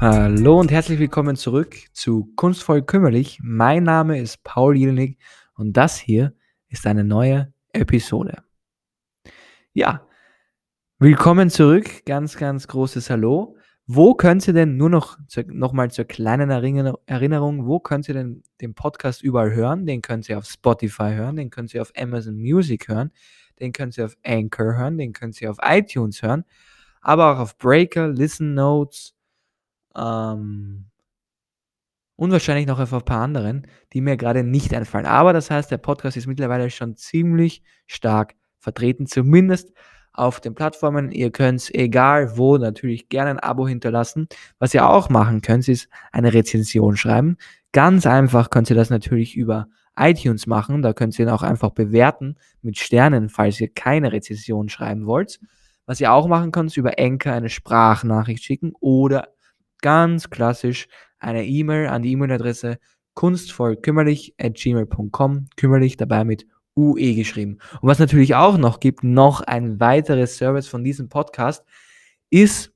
Hallo und herzlich willkommen zurück zu Kunstvoll Kümmerlich. Mein Name ist Paul Jelnik und das hier ist eine neue Episode. Ja, willkommen zurück. Ganz, ganz großes Hallo. Wo könnt ihr denn nur noch, noch mal zur kleinen Erinnerung, wo könnt ihr denn den Podcast überall hören? Den könnt ihr auf Spotify hören, den könnt ihr auf Amazon Music hören, den könnt ihr auf Anchor hören, den könnt ihr auf iTunes hören, aber auch auf Breaker, Listen Notes, ähm, und wahrscheinlich noch auf ein paar anderen, die mir gerade nicht einfallen. Aber das heißt, der Podcast ist mittlerweile schon ziemlich stark vertreten, zumindest auf den Plattformen. Ihr könnt, egal wo, natürlich gerne ein Abo hinterlassen. Was ihr auch machen könnt, ist eine Rezension schreiben. Ganz einfach könnt ihr das natürlich über iTunes machen. Da könnt ihr ihn auch einfach bewerten mit Sternen, falls ihr keine Rezension schreiben wollt. Was ihr auch machen könnt, ist über Enker eine Sprachnachricht schicken oder ganz klassisch eine E-Mail an die E-Mail-Adresse kunstvollkümmerlich.gmail.com, kümmerlich dabei mit UE geschrieben. Und was natürlich auch noch gibt, noch ein weiteres Service von diesem Podcast, ist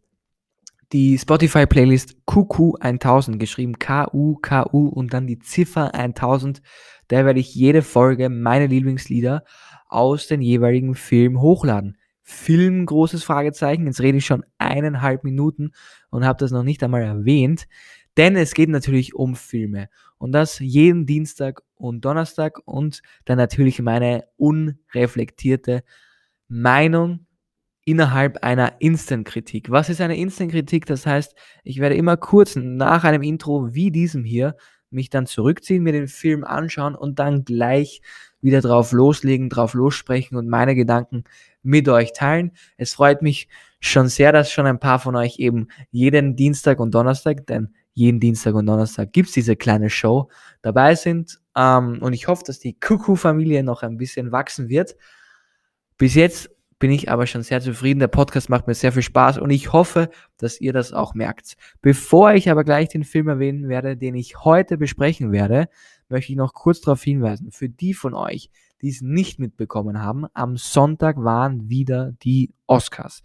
die Spotify-Playlist QQ1000, geschrieben K-U-K-U und dann die Ziffer 1000. Da werde ich jede Folge meine Lieblingslieder aus den jeweiligen Filmen hochladen. Film, großes Fragezeichen. Jetzt rede ich schon eineinhalb Minuten und habe das noch nicht einmal erwähnt. Denn es geht natürlich um Filme. Und das jeden Dienstag und Donnerstag und dann natürlich meine unreflektierte Meinung innerhalb einer Instant-Kritik. Was ist eine Instant-Kritik? Das heißt, ich werde immer kurz nach einem Intro wie diesem hier mich dann zurückziehen, mir den Film anschauen und dann gleich wieder drauf loslegen, drauf lossprechen und meine Gedanken mit euch teilen. Es freut mich schon sehr, dass schon ein paar von euch eben jeden Dienstag und Donnerstag, denn jeden Dienstag und Donnerstag gibt's diese kleine Show dabei sind. Ähm, und ich hoffe, dass die Kuku-Familie noch ein bisschen wachsen wird. Bis jetzt bin ich aber schon sehr zufrieden. Der Podcast macht mir sehr viel Spaß und ich hoffe, dass ihr das auch merkt. Bevor ich aber gleich den Film erwähnen werde, den ich heute besprechen werde, möchte ich noch kurz darauf hinweisen, für die von euch, die es nicht mitbekommen haben, am Sonntag waren wieder die Oscars.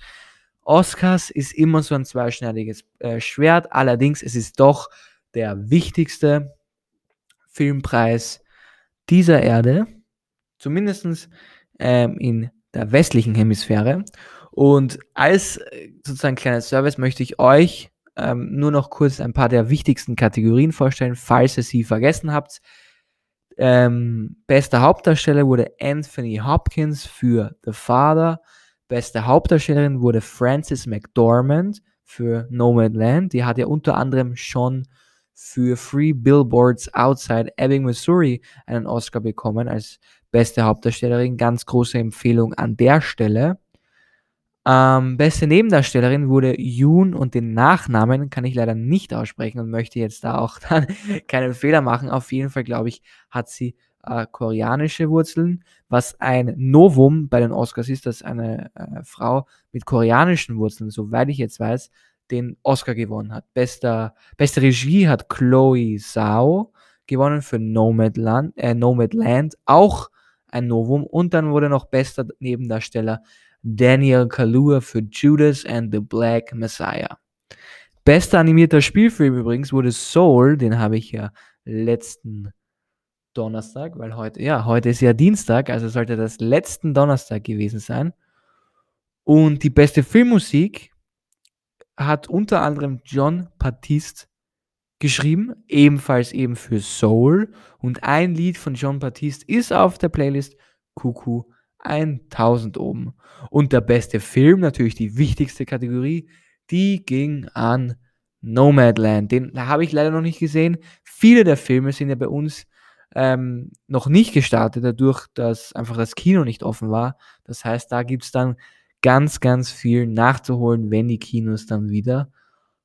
Oscars ist immer so ein zweischneidiges äh, Schwert, allerdings es ist doch der wichtigste Filmpreis dieser Erde, zumindest ähm, in der westlichen Hemisphäre. Und als äh, sozusagen kleines Service möchte ich euch ähm, nur noch kurz ein paar der wichtigsten Kategorien vorstellen, falls ihr sie vergessen habt. Ähm, bester Hauptdarsteller wurde Anthony Hopkins für The Father. Beste Hauptdarstellerin wurde Frances McDormand für Nomadland. Die hat ja unter anderem schon für Free Billboards Outside Ebbing, Missouri einen Oscar bekommen als beste Hauptdarstellerin. Ganz große Empfehlung an der Stelle. Ähm, beste Nebendarstellerin wurde Yoon und den Nachnamen kann ich leider nicht aussprechen und möchte jetzt da auch dann keinen Fehler machen. Auf jeden Fall, glaube ich, hat sie äh, koreanische Wurzeln, was ein Novum bei den Oscars ist, dass eine äh, Frau mit koreanischen Wurzeln, soweit ich jetzt weiß, den Oscar gewonnen hat. Bester, beste Regie hat Chloe Zhao gewonnen für Nomadland, äh, Nomadland, auch ein Novum. Und dann wurde noch bester Nebendarsteller Daniel Kaluuya für Judas and the Black Messiah. Bester animierter Spielfilm übrigens wurde Soul, den habe ich ja letzten Donnerstag, weil heute, ja, heute ist ja Dienstag, also sollte das letzten Donnerstag gewesen sein. Und die beste Filmmusik hat unter anderem John Baptiste geschrieben, ebenfalls eben für Soul. Und ein Lied von John Baptiste ist auf der Playlist Kuku 1000 oben. Und der beste Film, natürlich die wichtigste Kategorie, die ging an Nomadland. Den habe ich leider noch nicht gesehen. Viele der Filme sind ja bei uns ähm, noch nicht gestartet, dadurch, dass einfach das Kino nicht offen war. Das heißt, da gibt es dann ganz, ganz viel nachzuholen, wenn die Kinos dann wieder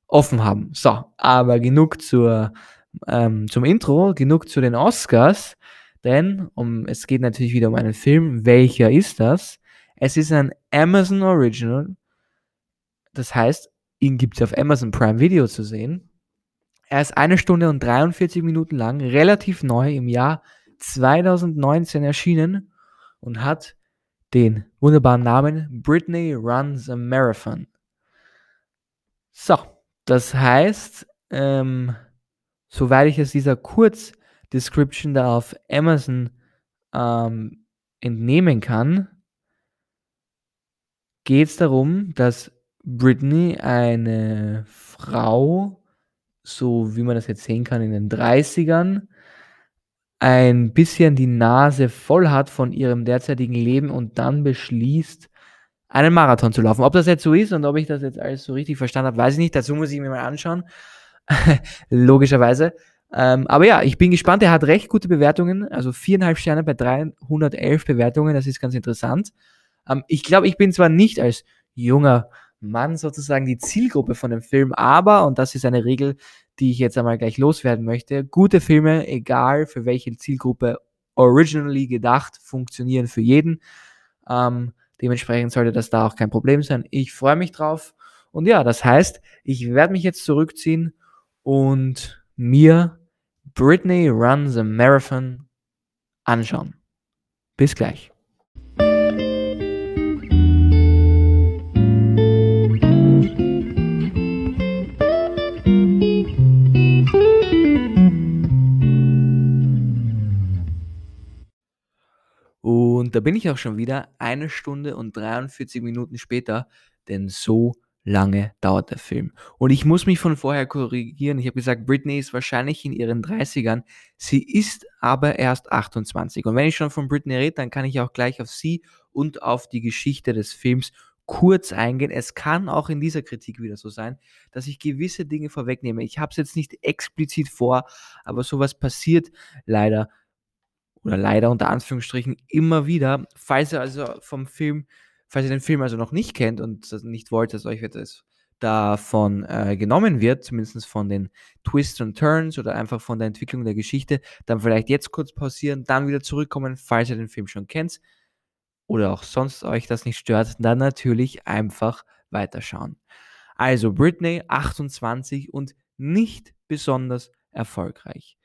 offen haben. So, aber genug zur, ähm, zum Intro, genug zu den Oscars, denn um, es geht natürlich wieder um einen Film. Welcher ist das? Es ist ein Amazon Original. Das heißt, ihn gibt es auf Amazon Prime Video zu sehen. Er ist eine Stunde und 43 Minuten lang, relativ neu im Jahr 2019 erschienen und hat den wunderbaren Namen Britney Runs a Marathon. So, Das heißt, ähm, soweit ich es dieser Kurzdescription da auf Amazon ähm, entnehmen kann, geht es darum, dass Britney eine Frau, so wie man das jetzt sehen kann in den 30ern, ein bisschen die Nase voll hat von ihrem derzeitigen Leben und dann beschließt, einen Marathon zu laufen. Ob das jetzt so ist und ob ich das jetzt alles so richtig verstanden habe, weiß ich nicht. Dazu muss ich mir mal anschauen. Logischerweise. Ähm, aber ja, ich bin gespannt. Er hat recht gute Bewertungen. Also viereinhalb Sterne bei 311 Bewertungen. Das ist ganz interessant. Ähm, ich glaube, ich bin zwar nicht als junger Mann sozusagen die Zielgruppe von dem Film, aber, und das ist eine Regel, die ich jetzt einmal gleich loswerden möchte, gute Filme, egal für welche Zielgruppe originally gedacht, funktionieren für jeden. Ähm, dementsprechend sollte das da auch kein Problem sein. Ich freue mich drauf. Und ja, das heißt, ich werde mich jetzt zurückziehen und mir Britney Runs a Marathon anschauen. Bis gleich. Und da bin ich auch schon wieder eine Stunde und 43 Minuten später, denn so lange dauert der Film. Und ich muss mich von vorher korrigieren. Ich habe gesagt, Britney ist wahrscheinlich in ihren 30ern. Sie ist aber erst 28. Und wenn ich schon von Britney rede, dann kann ich auch gleich auf sie und auf die Geschichte des Films kurz eingehen. Es kann auch in dieser Kritik wieder so sein, dass ich gewisse Dinge vorwegnehme. Ich habe es jetzt nicht explizit vor, aber sowas passiert leider oder leider unter Anführungsstrichen immer wieder. Falls ihr also vom Film Falls ihr den Film also noch nicht kennt und nicht wollt, dass euch etwas davon äh, genommen wird, zumindest von den Twists und Turns oder einfach von der Entwicklung der Geschichte, dann vielleicht jetzt kurz pausieren, dann wieder zurückkommen, falls ihr den Film schon kennt oder auch sonst euch das nicht stört, dann natürlich einfach weiterschauen. Also Britney 28 und nicht besonders erfolgreich.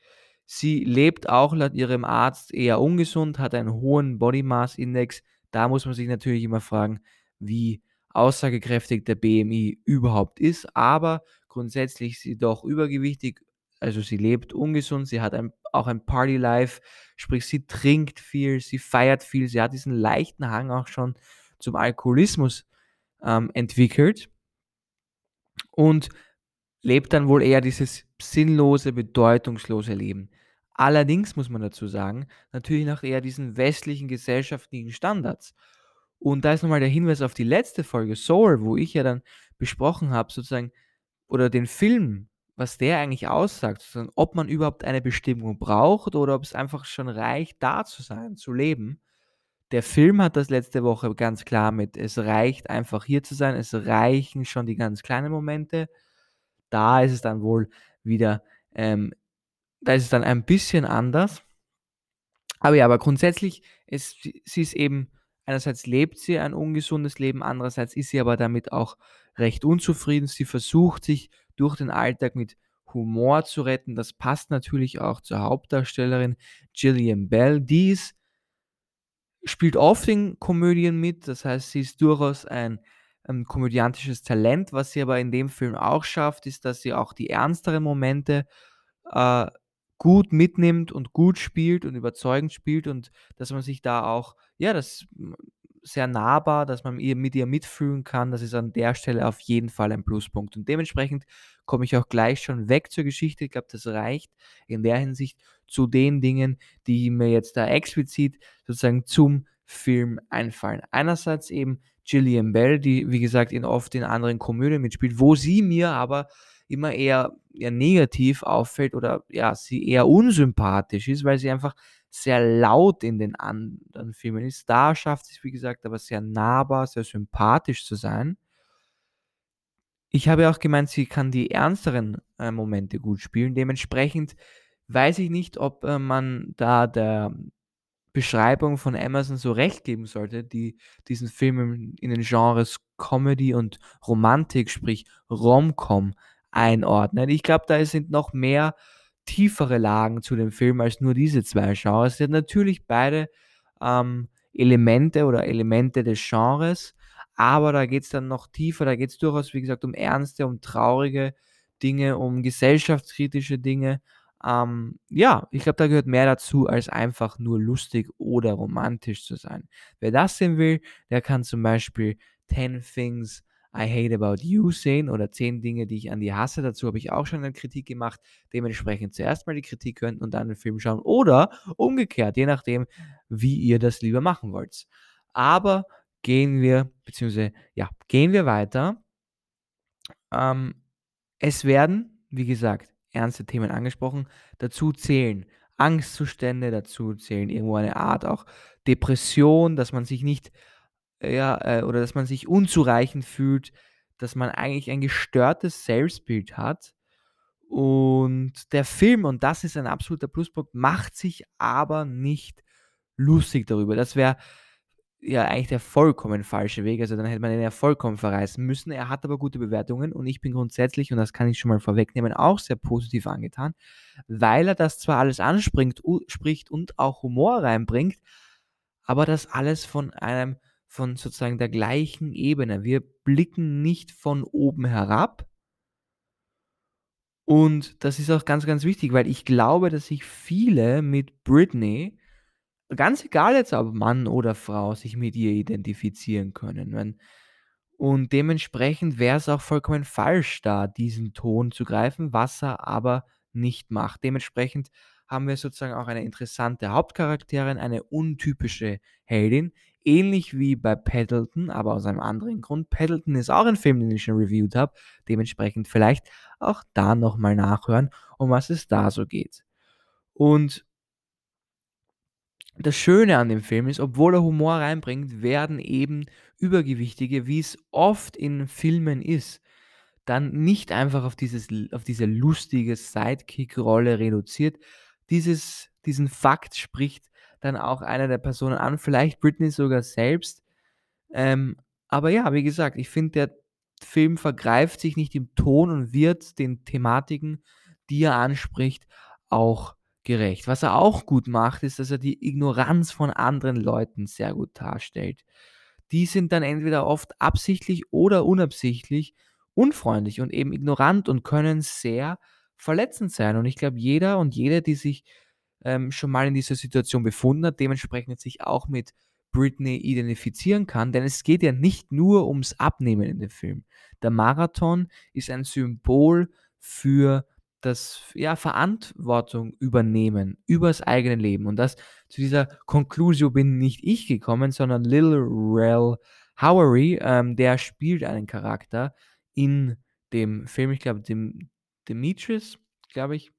Sie lebt auch laut ihrem Arzt eher ungesund, hat einen hohen Body Mass Index, da muss man sich natürlich immer fragen, wie aussagekräftig der BMI überhaupt ist, aber grundsätzlich ist sie doch übergewichtig, also sie lebt ungesund, sie hat ein, auch ein Party-Life, sprich sie trinkt viel, sie feiert viel, sie hat diesen leichten Hang auch schon zum Alkoholismus ähm, entwickelt und lebt dann wohl eher dieses sinnlose, bedeutungslose Leben. Allerdings muss man dazu sagen, natürlich nach eher diesen westlichen gesellschaftlichen Standards. Und da ist nochmal der Hinweis auf die letzte Folge, Soul, wo ich ja dann besprochen habe, sozusagen, oder den Film, was der eigentlich aussagt, sozusagen, ob man überhaupt eine Bestimmung braucht oder ob es einfach schon reicht, da zu sein, zu leben. Der Film hat das letzte Woche ganz klar mit, es reicht einfach hier zu sein, es reichen schon die ganz kleinen Momente. Da ist es dann wohl wieder ähm, da ist es dann ein bisschen anders. Aber ja, aber grundsätzlich, ist, sie ist eben, einerseits lebt sie ein ungesundes Leben, andererseits ist sie aber damit auch recht unzufrieden. Sie versucht sich durch den Alltag mit Humor zu retten. Das passt natürlich auch zur Hauptdarstellerin Gillian Bell. Die ist, spielt oft in Komödien mit, das heißt, sie ist durchaus ein, ein komödiantisches Talent. Was sie aber in dem Film auch schafft, ist, dass sie auch die ernsteren Momente äh, gut mitnimmt und gut spielt und überzeugend spielt und dass man sich da auch, ja, das sehr nahbar, dass man mit ihr mitfühlen kann, das ist an der Stelle auf jeden Fall ein Pluspunkt. Und dementsprechend komme ich auch gleich schon weg zur Geschichte. Ich glaube, das reicht in der Hinsicht zu den Dingen, die mir jetzt da explizit sozusagen zum Film einfallen. Einerseits eben Gillian Bell, die wie gesagt in oft in anderen Komödien mitspielt, wo sie mir aber immer eher, eher negativ auffällt oder ja, sie eher unsympathisch ist, weil sie einfach sehr laut in den anderen Filmen ist. Da schafft es, wie gesagt, aber sehr nahbar, sehr sympathisch zu sein. Ich habe auch gemeint, sie kann die ernsteren äh, Momente gut spielen. Dementsprechend weiß ich nicht, ob äh, man da der Beschreibung von Amazon so recht geben sollte, die diesen Film in den Genres Comedy und Romantik, sprich Rom-Com, einordnen. Ich glaube, da sind noch mehr tiefere Lagen zu dem Film als nur diese zwei Genres. Es sind natürlich beide ähm, Elemente oder Elemente des Genres, aber da geht es dann noch tiefer, da geht es durchaus, wie gesagt, um ernste, um traurige Dinge, um gesellschaftskritische Dinge. Ähm, ja, ich glaube, da gehört mehr dazu, als einfach nur lustig oder romantisch zu sein. Wer das sehen will, der kann zum Beispiel 10 Things I Hate About You sehen oder 10 Dinge, die ich an dir hasse. Dazu habe ich auch schon eine Kritik gemacht. Dementsprechend zuerst mal die Kritik hören und dann den Film schauen. Oder umgekehrt, je nachdem, wie ihr das lieber machen wollt. Aber gehen wir, beziehungsweise, ja, gehen wir weiter. Ähm, es werden, wie gesagt, ernste Themen angesprochen. Dazu zählen Angstzustände, dazu zählen irgendwo eine Art auch Depression, dass man sich nicht, ja, äh, oder dass man sich unzureichend fühlt, dass man eigentlich ein gestörtes Selbstbild hat. Und der Film, und das ist ein absoluter Pluspunkt, macht sich aber nicht lustig darüber. Das wäre ja eigentlich der vollkommen falsche Weg. Also dann hätte man ihn ja vollkommen verreißen müssen. Er hat aber gute Bewertungen und ich bin grundsätzlich, und das kann ich schon mal vorwegnehmen, auch sehr positiv angetan, weil er das zwar alles anspringt, spricht und auch Humor reinbringt, aber das alles von einem, von sozusagen der gleichen Ebene. Wir blicken nicht von oben herab. Und das ist auch ganz, ganz wichtig, weil ich glaube, dass sich viele mit Britney ganz egal jetzt, ob Mann oder Frau, sich mit ihr identifizieren können. Und dementsprechend wäre es auch vollkommen falsch, da diesen Ton zu greifen, was er aber nicht macht. Dementsprechend haben wir sozusagen auch eine interessante Hauptcharakterin, eine untypische Heldin, ähnlich wie bei Paddleton, aber aus einem anderen Grund. Paddleton ist auch ein Film, den ich schon reviewed habe, dementsprechend vielleicht auch da nochmal nachhören, um was es da so geht. Und das Schöne an dem Film ist, obwohl er Humor reinbringt, werden eben Übergewichtige, wie es oft in Filmen ist, dann nicht einfach auf, dieses, auf diese lustige Sidekick-Rolle reduziert. Dieses, diesen Fakt spricht dann auch einer der Personen an, vielleicht Britney sogar selbst. Ähm, aber ja, wie gesagt, ich finde, der Film vergreift sich nicht im Ton und wird den Thematiken, die er anspricht, auch gerecht. Was er auch gut macht, ist, dass er die Ignoranz von anderen Leuten sehr gut darstellt. Die sind dann entweder oft absichtlich oder unabsichtlich unfreundlich und eben ignorant und können sehr verletzend sein. Und ich glaube, jeder und jede, die sich ähm, schon mal in dieser Situation befunden hat, dementsprechend sich auch mit Britney identifizieren kann, denn es geht ja nicht nur ums Abnehmen in dem Film. Der Marathon ist ein Symbol für das ja, Verantwortung übernehmen über das eigene Leben. Und das zu dieser Conclusio bin nicht ich gekommen, sondern Lil Rel Howery, ähm, der spielt einen Charakter in dem Film, ich glaube, dem Demetrius, glaube ich.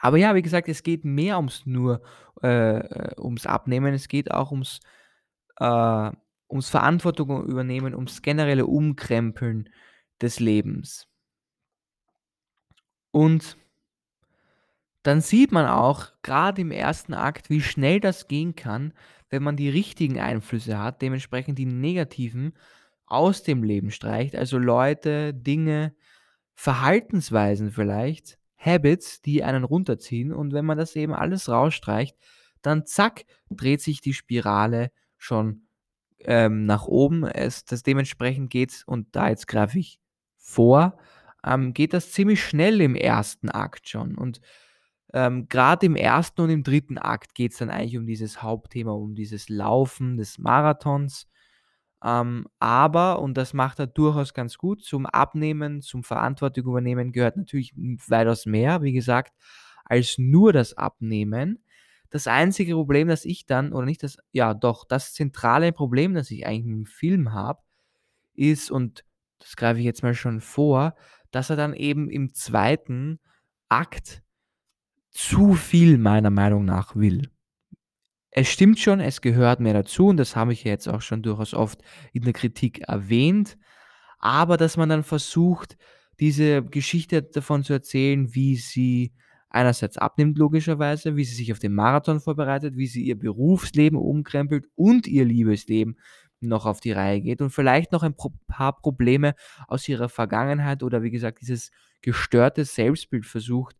Aber ja, wie gesagt, es geht mehr ums nur äh, äh, ums Abnehmen, es geht auch ums, äh, ums Verantwortung übernehmen, ums generelle Umkrempeln des Lebens. Und dann sieht man auch gerade im ersten Akt, wie schnell das gehen kann, wenn man die richtigen Einflüsse hat, dementsprechend die negativen aus dem Leben streicht, also Leute, Dinge, Verhaltensweisen vielleicht, Habits, die einen runterziehen und wenn man das eben alles rausstreicht, dann zack, dreht sich die Spirale schon ähm, nach oben. Es, das dementsprechend geht's und da jetzt greife ich vor, ähm, geht das ziemlich schnell im ersten Akt schon. Und ähm, gerade im ersten und im dritten Akt geht es dann eigentlich um dieses Hauptthema, um dieses Laufen des Marathons. Ähm, aber, und das macht er durchaus ganz gut, zum Abnehmen, zum Verantwortung übernehmen gehört natürlich weitaus mehr, wie gesagt, als nur das Abnehmen. Das einzige Problem, das ich dann, oder nicht das, ja doch, das zentrale Problem, das ich eigentlich im Film habe, ist, und das greife ich jetzt mal schon vor, dass er dann eben im zweiten Akt zu viel meiner Meinung nach will. Es stimmt schon, es gehört mehr dazu und das habe ich jetzt auch schon durchaus oft in der Kritik erwähnt, aber dass man dann versucht, diese Geschichte davon zu erzählen, wie sie einerseits abnimmt logischerweise, wie sie sich auf den Marathon vorbereitet, wie sie ihr Berufsleben umkrempelt und ihr Liebesleben noch auf die Reihe geht und vielleicht noch ein paar Probleme aus ihrer Vergangenheit oder wie gesagt dieses gestörte Selbstbild versucht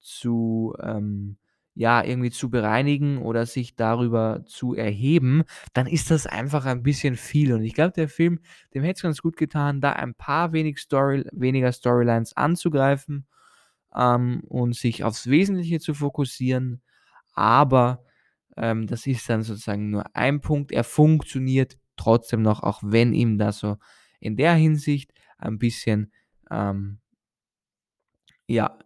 zu, ähm, ja, irgendwie zu bereinigen oder sich darüber zu erheben, dann ist das einfach ein bisschen viel. Und ich glaube, der Film, dem hätte es ganz gut getan, da ein paar wenig Story, weniger Storylines anzugreifen ähm, und sich aufs Wesentliche zu fokussieren. Aber ähm, das ist dann sozusagen nur ein Punkt. Er funktioniert trotzdem noch, auch wenn ihm das so in der Hinsicht ein bisschen ähm, ja,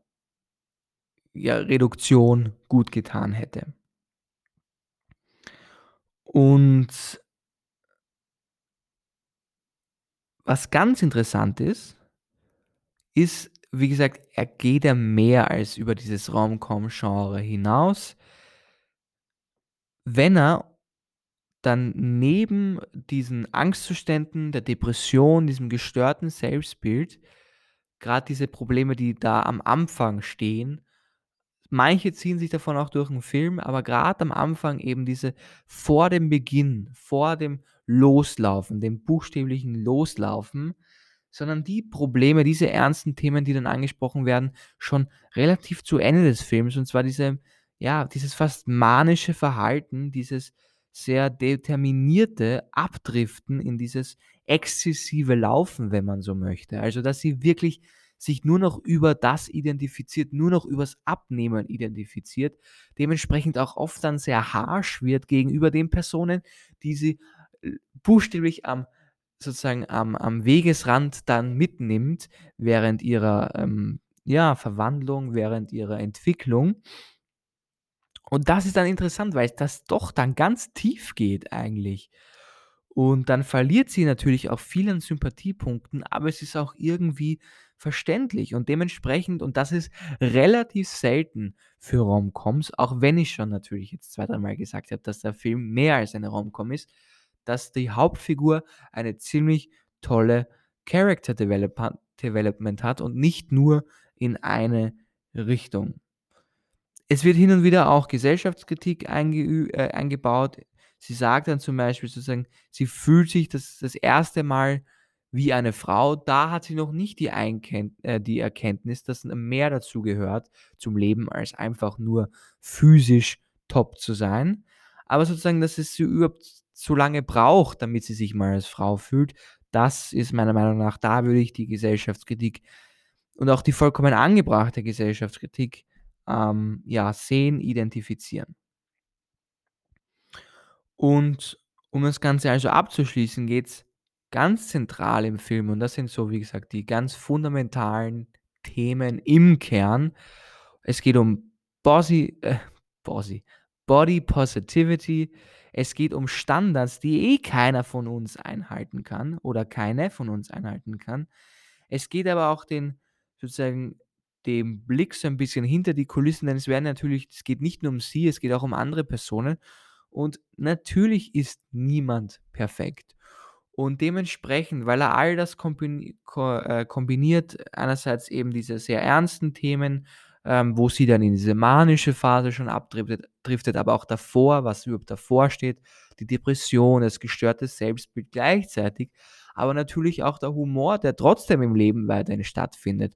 ja, Reduktion gut getan hätte. Und was ganz interessant ist, ist, wie gesagt, er geht ja mehr als über dieses Rom-Com-Genre hinaus. Wenn er dann neben diesen Angstzuständen, der Depression, diesem gestörten Selbstbild, gerade diese Probleme, die da am Anfang stehen, manche ziehen sich davon auch durch 'n Film, aber gerade am Anfang eben diese vor dem Beginn, vor dem Loslaufen, dem buchstäblichen Loslaufen, sondern die Probleme, diese ernsten Themen, die dann angesprochen werden, schon relativ zu Ende des Films. Und zwar diese ja, dieses fast manische Verhalten, dieses sehr determinierte Abdriften in dieses exzessive Laufen, wenn man so möchte. Also, dass sie wirklich sich nur noch über das identifiziert, nur noch übers Abnehmen identifiziert, dementsprechend auch oft dann sehr harsch wird gegenüber den Personen, die sie äh, buchstäblich am sozusagen am, am Wegesrand dann mitnimmt während ihrer ähm, ja, Verwandlung, während ihrer Entwicklung. Und das ist dann interessant, weil das doch dann ganz tief geht eigentlich. Und dann verliert sie natürlich auch vielen Sympathiepunkten, aber es ist auch irgendwie verständlich und dementsprechend, und das ist relativ selten für Romcoms, auch wenn ich schon natürlich jetzt zwei, dreimal gesagt habe, dass der Film mehr als eine Romcom ist, dass die Hauptfigur eine ziemlich tolle Character Development hat und nicht nur in eine Richtung. Es wird hin und wieder auch Gesellschaftskritik einge äh, eingebaut. Sie sagt dann zum Beispiel sozusagen, sie fühlt sich das, das erste Mal wie eine Frau. Da hat sie noch nicht die, Einkennt äh, die Erkenntnis, dass mehr dazu gehört zum Leben, als einfach nur physisch top zu sein. Aber sozusagen, dass es sie überhaupt so lange braucht, damit sie sich mal als Frau fühlt, das ist meiner Meinung nach, da würde ich die Gesellschaftskritik und auch die vollkommen angebrachte Gesellschaftskritik ähm, ja, sehen, identifizieren. Und um das Ganze also abzuschließen, geht es ganz zentral im Film, und das sind so, wie gesagt, die ganz fundamentalen Themen im Kern. Es geht um Bossy, äh, Bossy, Body Positivity. Es geht um Standards, die eh keiner von uns einhalten kann oder keine von uns einhalten kann. Es geht aber auch den sozusagen dem Blick so ein bisschen hinter die Kulissen, denn es werden natürlich, es geht nicht nur um sie, es geht auch um andere Personen. Und natürlich ist niemand perfekt. Und dementsprechend, weil er all das äh, kombiniert, einerseits eben diese sehr ernsten Themen, ähm, wo sie dann in diese manische Phase schon abdriftet, driftet, aber auch davor, was überhaupt davor steht, die Depression, das gestörte Selbstbild gleichzeitig, aber natürlich auch der Humor, der trotzdem im Leben weiterhin stattfindet.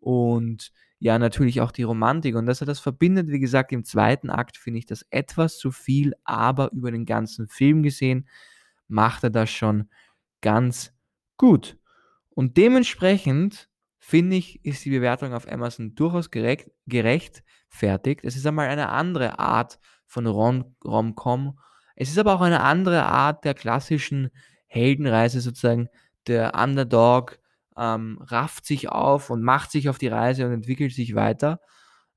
Und ja, natürlich auch die Romantik. Und dass er das verbindet, wie gesagt, im zweiten Akt finde ich das etwas zu viel, aber über den ganzen Film gesehen macht er das schon ganz gut. Und dementsprechend finde ich, ist die Bewertung auf Amazon durchaus gerecht, gerechtfertigt. Es ist einmal eine andere Art von Rom-Com. Es ist aber auch eine andere Art der klassischen Heldenreise, sozusagen der Underdog ähm, rafft sich auf und macht sich auf die Reise und entwickelt sich weiter.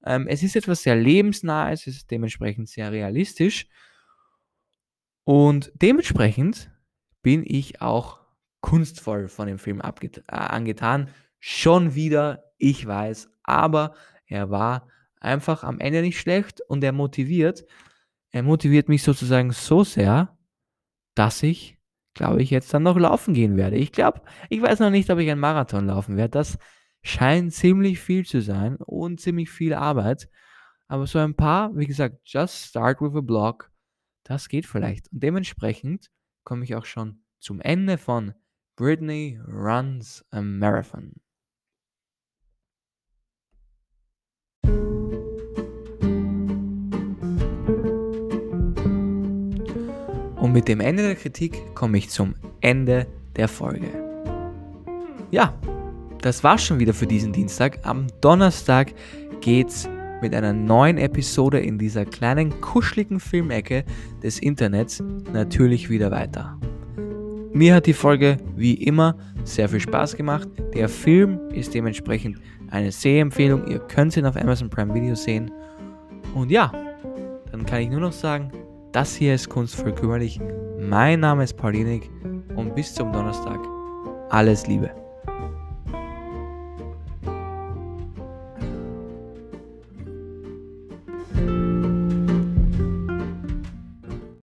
Ähm, es ist etwas sehr lebensnahes, es ist dementsprechend sehr realistisch und dementsprechend bin ich auch kunstvoll von dem Film äh, angetan. Schon wieder, ich weiß, aber er war einfach am Ende nicht schlecht und er motiviert. Er motiviert mich sozusagen so sehr, dass ich, glaube ich, jetzt dann noch laufen gehen werde. Ich glaube, ich weiß noch nicht, ob ich einen Marathon laufen werde. Das scheint ziemlich viel zu sein und ziemlich viel Arbeit. Aber so ein paar, wie gesagt, just start with a blog, das geht vielleicht. Und dementsprechend komme ich auch schon zum Ende von Britney Runs a Marathon. Mit dem Ende der Kritik komme ich zum Ende der Folge. Ja, das war's schon wieder für diesen Dienstag. Am Donnerstag geht's mit einer neuen Episode in dieser kleinen kuscheligen Filmecke des Internets natürlich wieder weiter. Mir hat die Folge wie immer sehr viel Spaß gemacht. Der Film ist dementsprechend eine Sehempfehlung. Ihr könnt ihn auf Amazon Prime Video sehen. Und ja, dann kann ich nur noch sagen, das hier ist Kunst für kümmerlich. Mein Name ist Paulinik und bis zum Donnerstag. Alles Liebe.